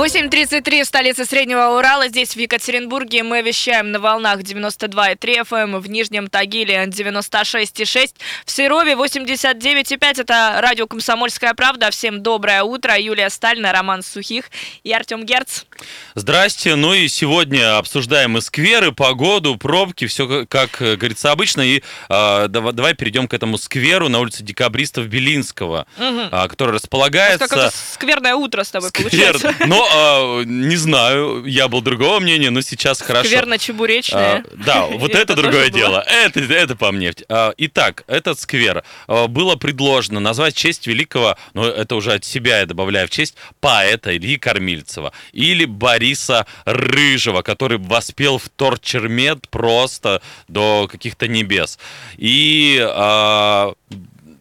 8.33 в столице Среднего Урала. Здесь, в Екатеринбурге, мы вещаем на волнах 92,3 FM, в Нижнем Тагиле 96,6, в Серове 89,5. Это радио «Комсомольская правда». Всем доброе утро. Юлия Стальна, Роман Сухих и Артем Герц. Здрасте. Ну и сегодня обсуждаем и скверы, погоду, пробки, все как говорится обычно. И э, давай, перейдем к этому скверу на улице Декабристов Белинского, угу. который располагается... Как скверное утро с тобой Сквер... получается. Но а, не знаю, я был другого мнения, но сейчас хорошо. Скверно-чебуречное. А, да, вот это другое дело. Это, это по мне. А, итак, этот сквер а, было предложено назвать в честь великого, ну это уже от себя я добавляю, в честь поэта Ильи Кормильцева или Бориса Рыжего, который воспел в Торчермет просто до каких-то небес. И а,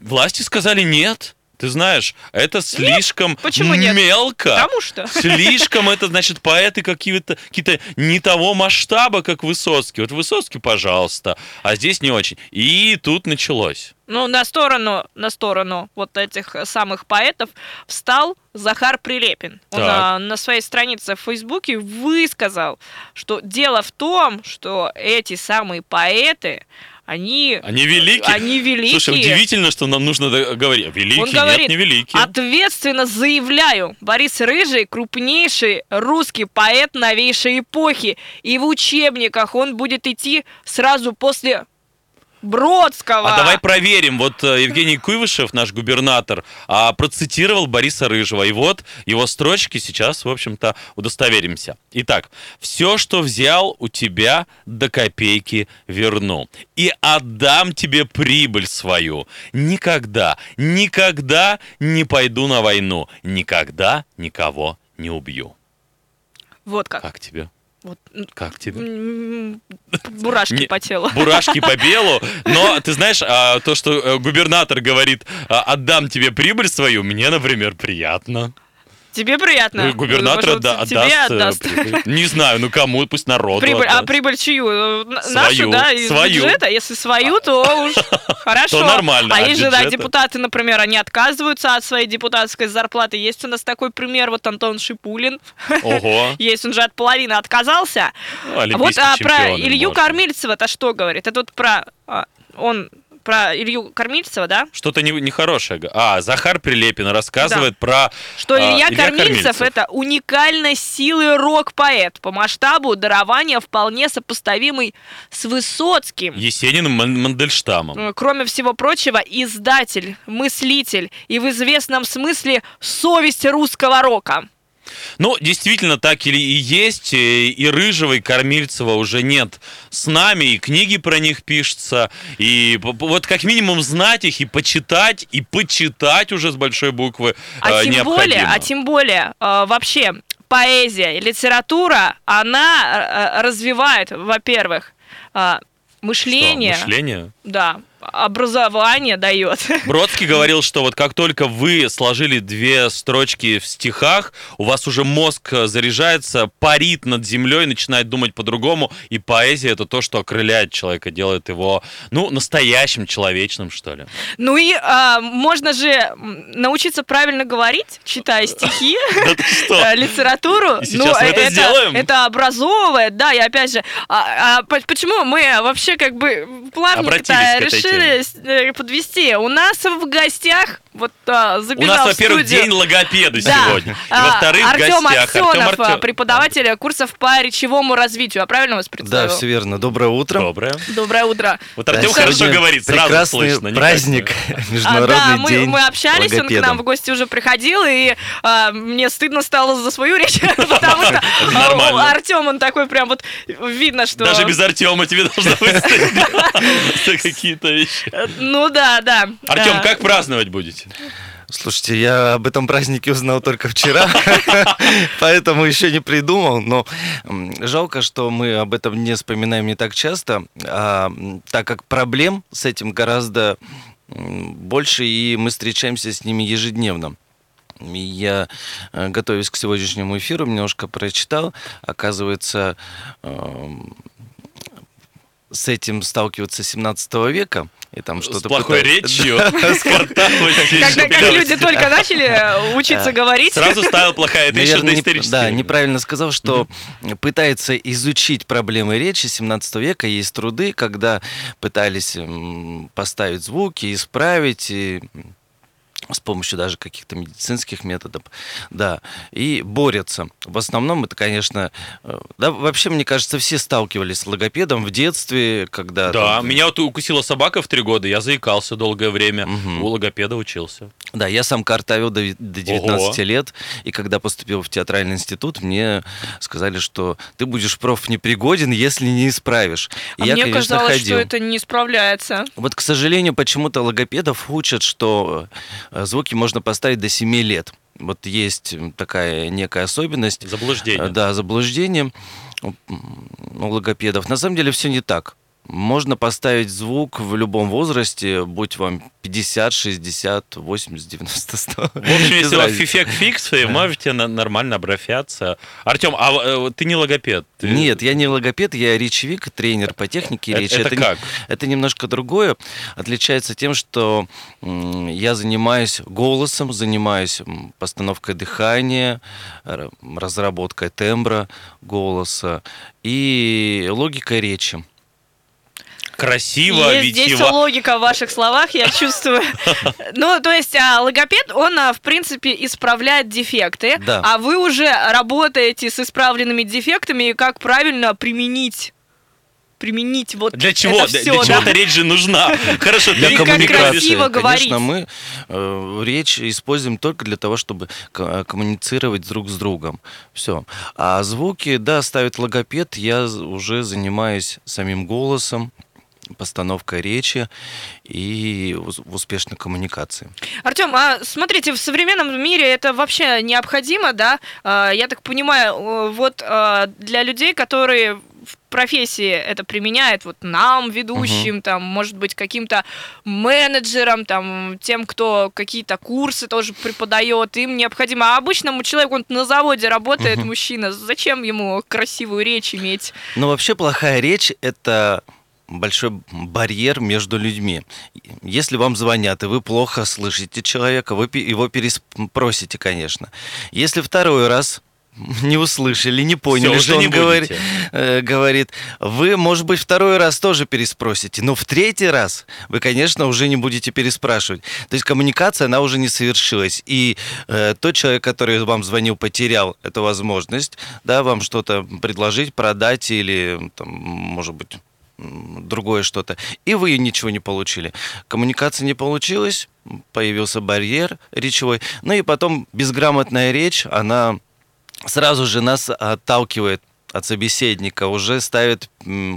власти сказали нет. Ты знаешь, это слишком нет, почему нет? мелко. Потому что. Слишком это, значит, поэты какие-то какие не того масштаба, как Высоцкий. Вот Высоцкий, пожалуйста, а здесь не очень. И тут началось. Ну, на сторону, на сторону вот этих самых поэтов встал Захар Прилепин. Он на, на своей странице в Фейсбуке высказал, что дело в том, что эти самые поэты, они... Они великие. Они великие. Слушай, удивительно, что нам нужно говорить. Великие, Он говорит, нет, не великие. Ответственно заявляю, Борис Рыжий крупнейший русский поэт новейшей эпохи. И в учебниках он будет идти сразу после Бродского. А давай проверим. Вот э, Евгений Куйвышев, наш губернатор, а, процитировал Бориса Рыжего. И вот его строчки сейчас, в общем-то, удостоверимся. Итак, все, что взял у тебя, до копейки верну. И отдам тебе прибыль свою. Никогда, никогда не пойду на войну. Никогда никого не убью. Вот как. Как тебе? Вот, как тебе? Бурашки по телу. Бурашки по белу. Но ты знаешь, а, то, что э, губернатор говорит, а, отдам тебе прибыль свою, мне, например, приятно. Тебе приятно? Ну, губернатор да, тебе отдаст. отдаст. Не знаю, ну кому, пусть народу прибыль, А прибыль чью? Свою, Нашу, да, из свою. бюджета? Если свою, то уж хорошо. То нормально. А, а есть же, да, депутаты, например, они отказываются от своей депутатской зарплаты. Есть у нас такой пример, вот Антон Шипулин. Ого. Есть, он же от половины отказался. А вот а про Илью Кормильцева-то что говорит? Это вот про... А, он про Илью Кормильцева, да? Что-то нехорошее. Не а, Захар Прилепин рассказывает да. про... Что а, Илья, Илья Кормильцев, Кормильцев это уникальной силы рок-поэт. По масштабу дарования вполне сопоставимый с Высоцким. Есениным Мандельштамом. Э, кроме всего прочего, издатель, мыслитель и в известном смысле совесть русского рока. Ну, действительно, так или и есть. И Рыжего, и Кормильцева уже нет с нами, и книги про них пишутся. И вот как минимум знать их, и почитать, и почитать уже с большой буквы а э, тем необходимо. Более, а тем более, э, вообще, поэзия и литература, она э, развивает, во-первых, э, мышление. Что, мышление? Да, образование дает. Бродский говорил, что вот как только вы сложили две строчки в стихах, у вас уже мозг заряжается, парит над землей, начинает думать по-другому, и поэзия это то, что окрыляет человека, делает его, ну, настоящим, человечным, что ли. Ну и а, можно же научиться правильно говорить, читая стихи, э, литературу. Ну, мы это сделаем. Это образовывает, да, и опять же, а, а, почему мы вообще как бы плавненько решили решили э, подвести. У нас в гостях вот а, забежал У нас, во-первых, день логопеда да. сегодня. И, во-вторых, Артем Аксенов, Артем преподаватель курсов по речевому развитию. Я правильно вас представил? Да, все верно. Доброе утро. Доброе. Доброе утро. Вот Артем да, хорошо говорит, сразу слышно. праздник, международный а, да, день мы, мы общались, логопеда. он к нам в гости уже приходил, и а, мне стыдно стало за свою речь, потому что а, Артем, он такой прям вот, видно, что... Даже без Артема тебе должно быть стыдно за какие-то вещи. Ну да, да. Артем, как праздновать будете? Слушайте, я об этом празднике узнал только вчера, поэтому еще не придумал. Но жалко, что мы об этом не вспоминаем не так часто, а, так как проблем с этим гораздо больше, и мы встречаемся с ними ежедневно. Я, э, готовясь к сегодняшнему эфиру, немножко прочитал. Оказывается, с этим сталкиваться с 17 века. И там С что-то плохой пытались- речью, с. Когда люди только начали э, учиться говорить. Сразу стала плохая, это не- доисторический. да, неправильно сказал, что пытается изучить проблемы речи 17 века. Есть труды, когда пытались поставить звуки, исправить, с помощью даже каких-то медицинских методов, да, и борются. В основном это, конечно, э, да, вообще, мне кажется, все сталкивались с логопедом в детстве, когда... Да, там- меня вот укусила собака в три года, я заикался долгое время, Мгм. у логопеда учился. Да, я сам картавил до, до 19 Ого. лет, и когда поступил в театральный институт, мне сказали, что ты будешь проф непригоден, если не исправишь. И А я, мне конечно, казалось, ходил. что это не справляется. Вот, к сожалению, почему-то логопедов учат, что звуки можно поставить до 7 лет. Вот есть такая некая особенность. Заблуждение. Э, Да, заблуждение у логопедов. На самом деле все не так. Можно поставить звук в любом возрасте, будь вам 50, 60, 80, 90, 100. В общем, если у вас фифек фикс, вы можете нормально обращаться. Артем, а э, ты не логопед? ты- Нет, я не логопед, я речевик, тренер по технике Это- речи. это не- как? это немножко другое. Отличается тем, что я занимаюсь голосом, занимаюсь постановкой дыхания, разработкой тембра голоса и логикой речи. Красиво, Есть здесь витиево. логика в ваших словах, я чувствую. Ну, то есть а, логопед, он, а, в принципе, исправляет дефекты, Да. а вы уже работаете с исправленными дефектами, и как правильно применить применить вот Для чего? это Для, всё, для да? чего-то речь же нужна. Хорошо, Для коммуникации. Конечно, мы э, речь используем только для того, чтобы ко- коммуницировать друг с другом. Все. А звуки, да, ставит логопед. Я уже занимаюсь самим голосом, постановкой речи и в успешной коммуникации. Артем, а смотрите, в современном мире это вообще необходимо, да? А, Я так понимаю, вот а, для людей, которые в профессии это применяют, вот нам, ведущим, там, может быть, каким-то менеджерам, там, тем, кто какие-то курсы тоже преподает, им необходимо. А обычному человеку, он на заводе работает, Мгм. мужчина, зачем ему красивую речь иметь? Но вообще плохая речь – это большой барьер между людьми. Если вам звонят, и вы плохо слышите человека, вы его переспросите, конечно. Если второй раз не услышали, не поняли, уже что он не говорит, э, говорит, вы, может быть, второй раз тоже переспросите, но в третий раз вы, конечно, уже не будете переспрашивать. То есть коммуникация, она уже не совершилась. И э, тот человек, который вам звонил, потерял эту возможность, да, вам что-то предложить, продать или, там, может быть, другое что-то, и вы ничего не получили. Коммуникация не получилась, появился барьер речевой, ну и потом безграмотная речь, она сразу же нас отталкивает от собеседника, уже ставит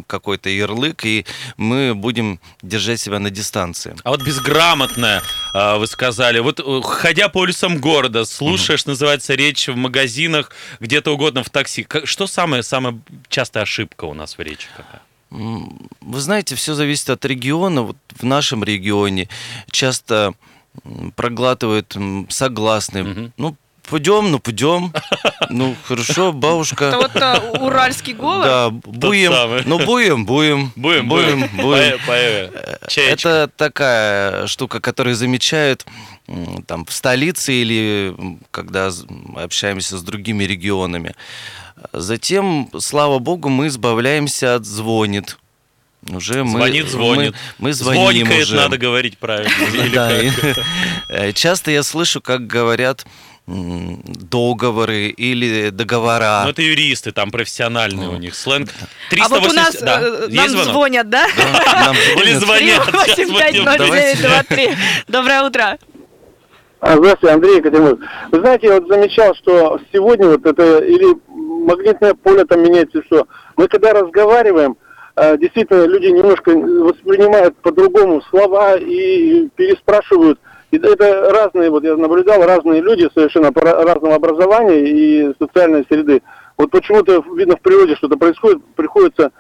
какой-то ярлык, и мы будем держать себя на дистанции. А вот безграмотная, а, вы сказали, вот э, ходя по улицам города, слушаешь, называется, речь в магазинах, где-то угодно в такси. Что самая самая частая ошибка у нас в речи какая? Вы знаете, все зависит от региона. Вот в нашем регионе часто проглатывают согласные. Мгм. Ну, пойдем, ну пойдем. Ну, хорошо, Это бабушка. вот а, уральский говор? Да, буем. самый. Ну, буем, буем. Будем, буем. будем. буем. Пое- пое- чаечек. Это такая штука, которую замечают там в столице или когда общаемся с другими регионами. Затем, слава богу, мы избавляемся от звонит. Уже мы, Звонит, звонит. Мы, мы звоним Звонькает, уже. надо говорить правильно. Или Да, как? и, Часто я слышу, как говорят договоры или договора. Ну, это юристы, там профессиональные у них сленг. А вот у нас 380 да. э, Есть нам звонят, да? Да, нам Или звонят. звонят. Сейчас будем. 3850923. Доброе утро. А, Здравствуйте, Андрей Екатеринбург. Вы знаете, я вот замечал, что сегодня вот это или магнитное поле там меняется, что мы когда разговариваем, э, действительно люди немножко воспринимают по-другому слова и переспрашивают. И это разные, вот я наблюдал, разные люди совершенно разного образования и социальной среды. Вот почему-то видно в природе что-то происходит, приходится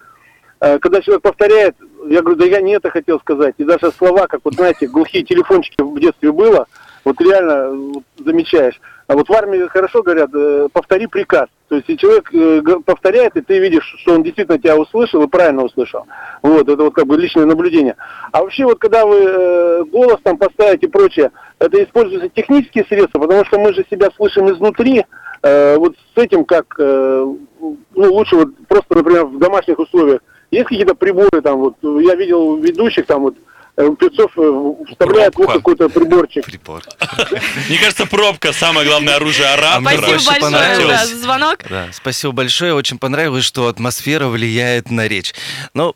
Э, когда человек повторяет, я говорю, да я не это хотел сказать. И даже слова, как вот знаете, глухие телефончики в детстве было, вот реально вот, замечаешь. А вот в армии хорошо говорят, э, повтори приказ. То есть, если человек э, повторяет, и ты видишь, что он действительно тебя услышал и правильно услышал. Вот, это вот как бы личное наблюдение. А вообще, вот когда вы э, голос там поставите и прочее, это используются технические средства, потому что мы же себя слышим изнутри, Э, вот с этим как, э, ну, лучше вот просто, например, в домашних условиях. Есть какие-то приборы там, вот, я видел ведущих там вот, э, Певцов э, вставляет в Пробка. какой-то приборчик. Прибор. Мне кажется, пробка самое главное оружие оратора. Спасибо больше большое да, понравилось. за звонок. Да, спасибо большое. Очень понравилось, что атмосфера влияет на речь. Но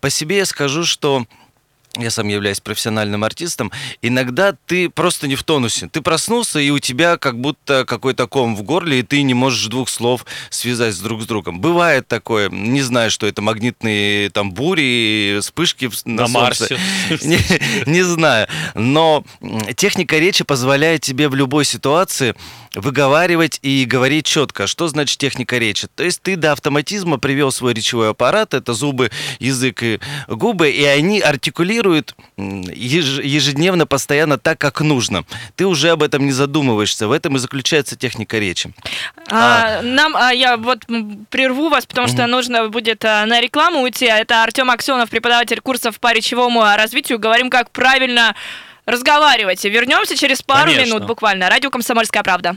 по себе я скажу, что я сам являюсь профессиональным артистом, иногда ты просто не в тонусе. Ты проснулся, и у тебя как будто какой-то ком в горле, и ты не можешь двух слов связать с друг с другом. Бывает такое, не знаю, что это магнитные там бури, вспышки на, На. Марсе. Не, не знаю. Но техника речи позволяет тебе в любой ситуации выговаривать и говорить четко. Что значит техника речи? То есть ты до автоматизма привел свой речевой аппарат, это зубы, язык и губы, и они артикулируют ежедневно, постоянно так, как нужно. Ты уже об этом не задумываешься. В этом и заключается техника речи. А, нам, а, я вот прерву вас, потому что нужно будет а, на рекламу уйти. А Это Артем Аксенов, преподаватель курсов по речевому развитию. Говорим, как правильно разговаривать. Вернемся через пару Конечно. минут буквально. Радио «Комсомольская правда».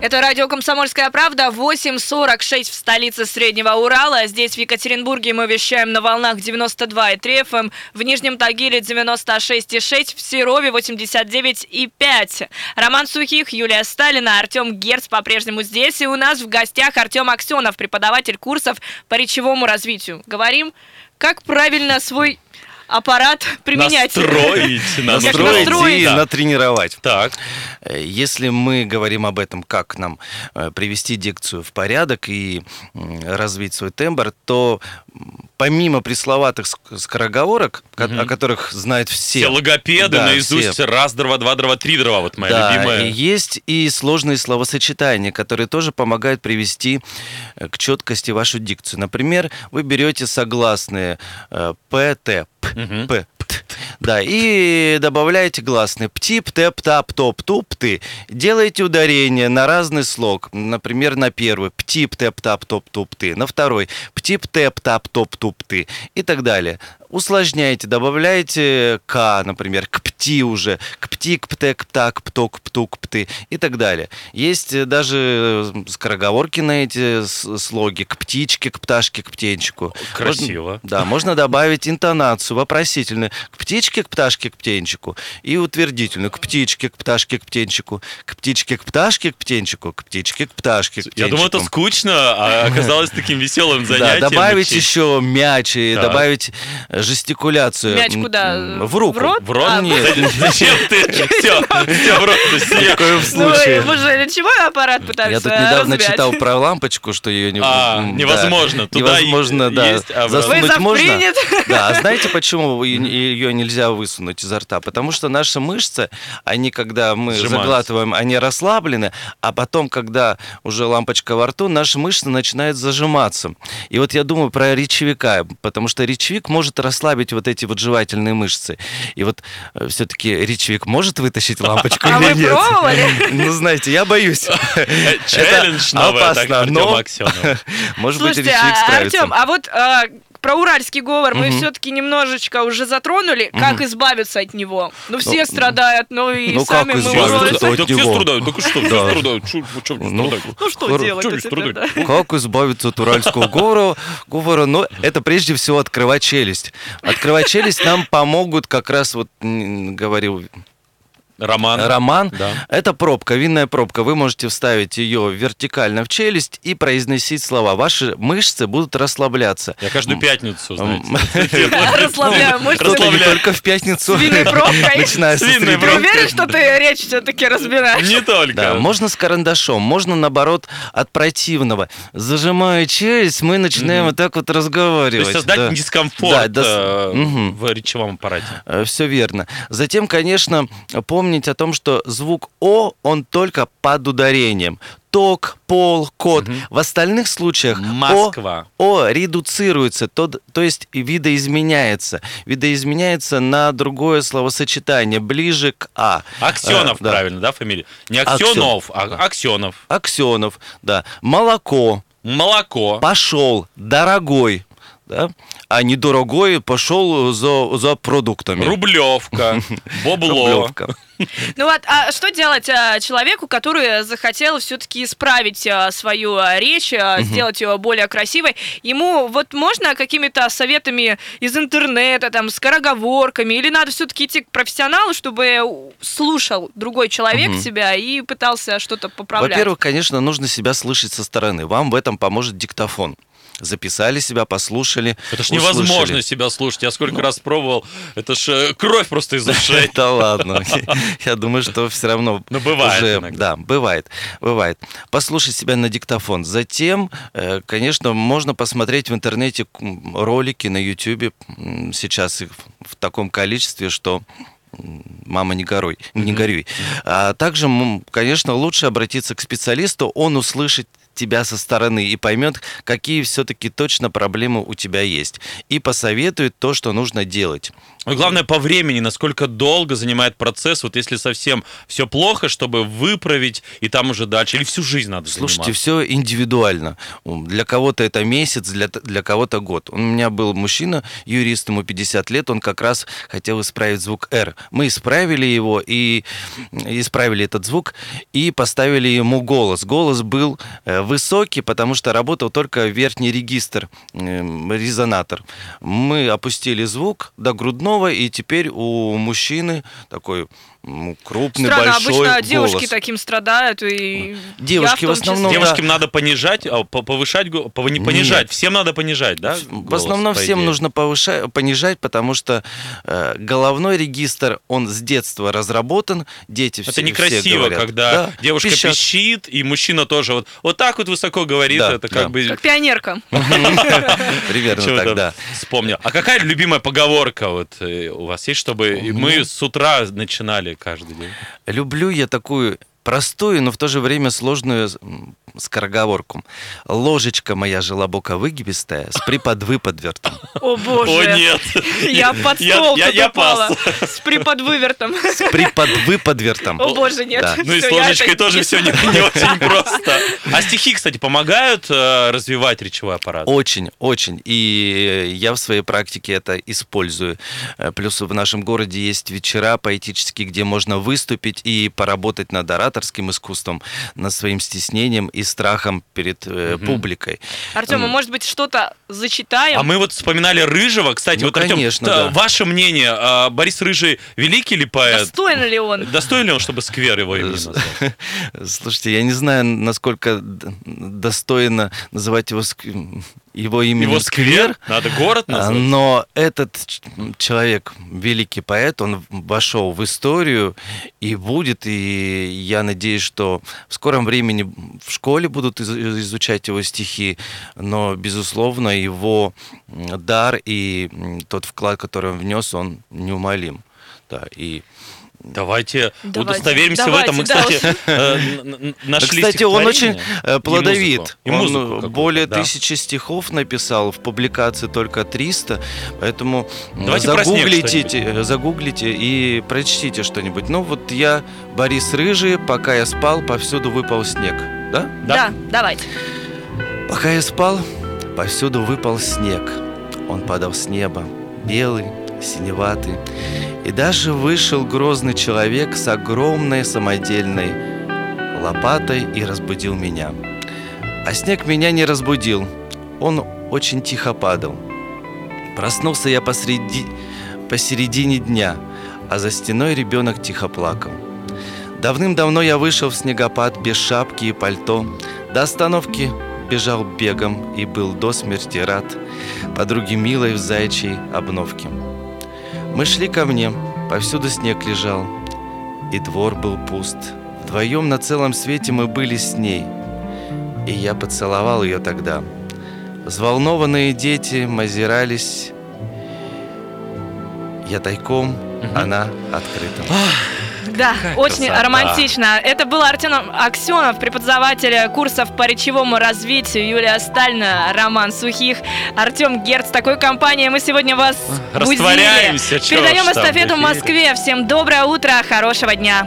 Это радио «Комсомольская правда», 8.46 в столице Среднего Урала. Здесь, в Екатеринбурге, мы вещаем на волнах 92,3 FM, эм, в Нижнем Тагиле 96,6, в Серове 89,5. Роман Сухих, Юлия Сталина, Артем Герц по-прежнему здесь. И у нас в гостях Артем Аксенов, преподаватель курсов по речевому развитию. Говорим, как правильно свой аппарат применять. Настроить. Настроить настроить, и да. натренировать. Так. Э, Если мы говорим об этом, как нам э, привести дикцию в порядок и развить свой тембр, то помимо пресловатых ск- скороговорок, ко- Мгм. о которых знают все, Все логопеды Да, наизусть все. раз, дрова, два, дрова, три дрова. Вот моя да, любимая. и есть и сложные словосочетания, которые тоже помогают привести э, к четкости вашу дикцию. Например, вы берете согласные э, п, т, п. Да, и добавляете гласные птип, теп, тап, топ, туп, ты. Делаете ударение на разный слог. Например, на первый птип, теп, тап, топ, туп, ты. На второй птип, теп, тап, топ, туп, ты. И так далее. Усложняете, добавляете к, например, к пти уже, к пти, к пте, к пта, к пток, к пту, к пты и так далее. Есть э, даже э, скороговорки на эти слоги, к птичке, к пташке, к птенчику. Красиво. Можно- да, можно добавить интонацию вопросительную к птичке, к пташке, к птенчику и утвердительную к птичке, к пташке, к птенчику, к птичке, к пташке, к птенчику, к птичке, к пташке, к птенчику. Я думаю, это скучно, а оказалось таким веселым занятием. Да, добавить еще мяч и добавить жестикуляцию. Мяч куда? В руку. В рот? В рот? А, Нет. Зачем ты? Все, все, в рот. Ни в Ну, случае. вы же речевой аппарат пытаются Я тут недавно развивать. читал про лампочку, что ее не А, невозможно. Туда невозможно, да, а засунуть за можно. Да, а знаете, почему ее нельзя высунуть изо рта? Потому что наши мышцы, они, когда мы заглатываем, они расслаблены, а потом, когда уже лампочка во рту, наши мышцы начинают зажиматься. И вот я думаю про речевика, потому что речевик может расслабить вот эти вот жевательные мышцы. И вот все-таки речевик может вытащить лампочку А или вы нет? пробовали? Ну, знаете, я боюсь. Э, Челлендж новый, опасно, но-. Может быть, Слушайте, речевик а, справится. Артем, а вот а, про уральский говор мы Мгм. все-таки немножечко уже затронули. Как избавиться от него? Ну, все Ну, страдают, ну и ну, сами как мы избавиться? от Так все страдают, так что, все Да. страдают. Не Ну? Ну, что Хор- делать? да. Как избавиться от уральского говора? говора? Ну, это прежде всего открывать челюсть. Открывать челюсть нам помогут как раз, вот говорил Роман. Роман. Да. Это пробка, винная пробка. Вы можете вставить ее вертикально в челюсть и произносить слова. Ваши мышцы будут расслабляться. Я каждую пятницу, знаете. Расслабляю мышцы. Расслабляю. только в пятницу. С винной пробкой. Начиная С винной среды. Ты уверен, что ты речь все-таки разбираешь? Не только. Да, можно с карандашом, можно наоборот от противного. Зажимая челюсть, мы начинаем вот так вот То разговаривать. есть создать да. дискомфорт э, в речевом аппарате. Все верно. Затем, конечно, помнить о том, что звук О, он только под ударением. ток, пол, код. В остальных случаях Москва. О, о редуцируется, то, то есть видоизменяется. Видоизменяется на другое словосочетание, ближе к А. Аксенов, Э, да. правильно, да, фамилия? Не Аксенов, а да. Аксенов. Аксенов, да. Молоко, Молоко. пошел, дорогой, да, а недорогой пошел за, за продуктами. Рублевка. Бобло. Рублевка. Ну вот, а что делать а, человеку, который захотел все-таки исправить а, свою а, речь, а, сделать ее более красивой? Ему вот можно какими-то советами из интернета, там, скороговорками, или надо все-таки идти к профессионалу, чтобы слушал другой человек Мгм. тебя и пытался что-то поправлять? Во-первых, конечно, нужно себя слышать со стороны. Вам в этом поможет диктофон. Записали себя, послушали. Это ж услышали. невозможно себя слушать. Я сколько раз пробовал. Это ж э, кровь просто из ушей. Да ладно. Я думаю, что все равно Ну, бывает. Да, бывает, бывает. Послушать себя на диктофон. Затем, э, конечно, можно посмотреть в интернете ролики на YouTube. Сейчас их в таком количестве, что мама не горой, не горюй. А также, конечно, лучше обратиться к специалисту, он услышит тебя со стороны и поймет, какие все-таки точно проблемы у тебя есть. И посоветует то, что нужно делать. Ну, главное по времени, насколько долго занимает процесс. Вот если совсем все плохо, чтобы выправить и там уже дальше. Или всю жизнь надо Слушайте, заниматься. все индивидуально. Для кого-то это месяц, для, для кого-то год. У меня был мужчина, юрист, ему 50 лет, он как раз хотел исправить звук R. Мы исправили его и исправили этот звук и поставили ему голос. Голос был э, высокий, потому что работал только верхний регистр, эм, резонатор. Мы опустили звук до грудного, и теперь у мужчины такой м, крупный, Странно, большой обычно девушки голос. таким страдают, и Девушки я в том числе. основном, Девушкам да. надо понижать, а по- повышать, не понижать. Нет. Всем надо понижать, да? В голос, основном всем идее? нужно повышать, понижать, потому что э, головной регистр, он с детства разработан, дети все Это некрасиво, когда девушка пищат. пищит, и мужчина тоже вот, вот так вот высоко говорит. Да, это как да. бы... Как пионерка. Примерно так, да. Вспомнил. А какая любимая поговорка вот э, у вас есть, чтобы мы с утра начинали каждый день? Люблю я такую простую, но в то же время сложную скороговорку. Ложечка моя желобока выгибистая с приподвыподвертом. О боже. О, нет! Я под стол я- пас. С приподвывертом. С приподвыподвертом. О боже, нет. Ну и с ложечкой тоже все не, не очень просто. А стихи, кстати, помогают э, развивать речевой аппарат? Очень, очень. И я в своей практике это использую. Э, Плюс в нашем городе есть вечера поэтические, где можно выступить и поработать над ораторским искусством, над своим стеснением и страхом перед э, публикой. Артем, а может быть, что-то зачитаем? А мы вот вспоминали Рыжего. Кстати, Ну, вот, Артем, конечно, да. ваше мнение, а, Борис Рыжий великий ли поэт? Достоин ли он? Достоин ли он, чтобы сквер его имени назвать? Слушайте, я не знаю, насколько достойно называть его, его именем Его сквер? Надо город А, назвать? Но этот человек, великий поэт, он вошел в историю и будет, и я надеюсь, что в скором времени в школе будут из- изучать его стихи, но, безусловно, его дар и тот вклад, который он внес, он неумолим. Да, и Давайте, Давайте, удостоверимся в давайте, этом. Мы, да. кстати, э, н- нашли Кстати, он очень э, плодовит. музыку. И он музыку э, какую-то, более да. тысячи стихов написал, в публикации только 300, поэтому Давайте снег загуглите, те- загуглите и прочтите что-нибудь. Ну вот я, Борис Рыжий, пока я спал, повсюду выпал снег. Да? Да, давайте. Пока я спал, повсюду выпал снег. Он падал с неба, белый, синеватый. И даже вышел грозный человек с огромной самодельной лопатой и разбудил меня. А снег меня не разбудил. Он очень тихо падал. Проснулся я посреди... посередине дня, а за стеной ребенок тихо плакал. Давным-давно я вышел в снегопад без шапки и пальто. До остановки бежал бегом и был до смерти рад подруге милой в заячьей обновке. Мы шли ко мне, повсюду снег лежал, и двор был пуст. Вдвоем на целом свете мы были с ней, и я поцеловал ее тогда. Взволнованные дети мазирались, я тайком, Мгм. она открыта. Да, Какая очень красота. романтично. Это был Артем Аксенов, преподаватель курсов по речевому развитию, Юлия Стальна, Роман Сухих, Артем Герц. Такой компанией мы сегодня вас. Растворяемся, Передаем эстафету в. Москве. Всем доброе утро, хорошего дня.